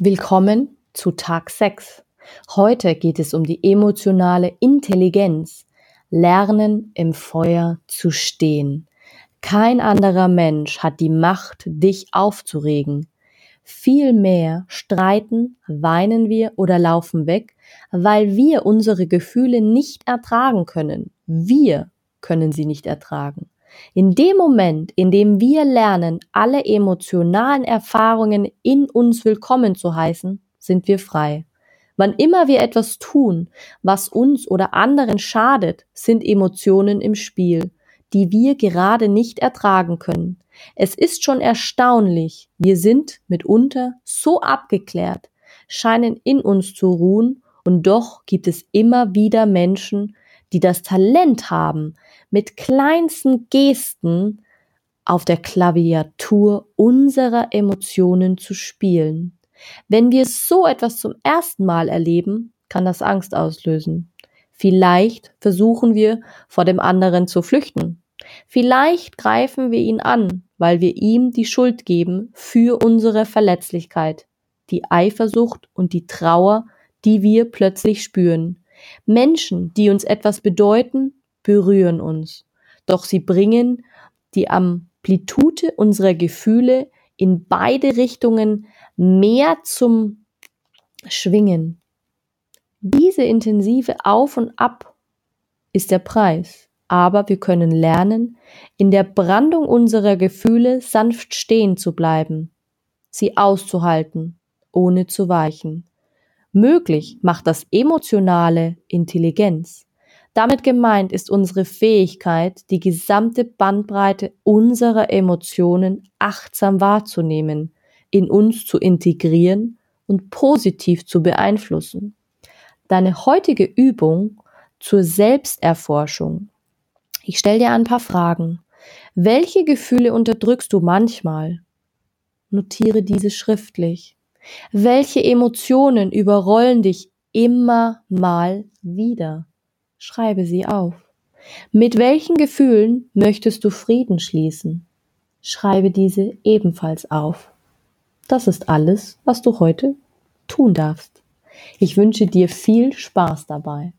Willkommen zu Tag 6. Heute geht es um die emotionale Intelligenz. Lernen im Feuer zu stehen. Kein anderer Mensch hat die Macht, dich aufzuregen. Vielmehr streiten, weinen wir oder laufen weg, weil wir unsere Gefühle nicht ertragen können. Wir können sie nicht ertragen. In dem Moment, in dem wir lernen, alle emotionalen Erfahrungen in uns willkommen zu heißen, sind wir frei. Wann immer wir etwas tun, was uns oder anderen schadet, sind Emotionen im Spiel, die wir gerade nicht ertragen können. Es ist schon erstaunlich, wir sind mitunter so abgeklärt, scheinen in uns zu ruhen, und doch gibt es immer wieder Menschen, die das Talent haben, mit kleinsten Gesten auf der Klaviatur unserer Emotionen zu spielen. Wenn wir so etwas zum ersten Mal erleben, kann das Angst auslösen. Vielleicht versuchen wir, vor dem anderen zu flüchten. Vielleicht greifen wir ihn an, weil wir ihm die Schuld geben für unsere Verletzlichkeit, die Eifersucht und die Trauer, die wir plötzlich spüren. Menschen, die uns etwas bedeuten, berühren uns. Doch sie bringen die Amplitude unserer Gefühle in beide Richtungen mehr zum Schwingen. Diese intensive Auf und Ab ist der Preis, aber wir können lernen, in der Brandung unserer Gefühle sanft stehen zu bleiben, sie auszuhalten, ohne zu weichen. Möglich macht das emotionale Intelligenz. Damit gemeint ist unsere Fähigkeit, die gesamte Bandbreite unserer Emotionen achtsam wahrzunehmen, in uns zu integrieren und positiv zu beeinflussen. Deine heutige Übung zur Selbsterforschung. Ich stelle dir ein paar Fragen. Welche Gefühle unterdrückst du manchmal? Notiere diese schriftlich. Welche Emotionen überrollen dich immer mal wieder? Schreibe sie auf. Mit welchen Gefühlen möchtest du Frieden schließen? Schreibe diese ebenfalls auf. Das ist alles, was du heute tun darfst. Ich wünsche dir viel Spaß dabei.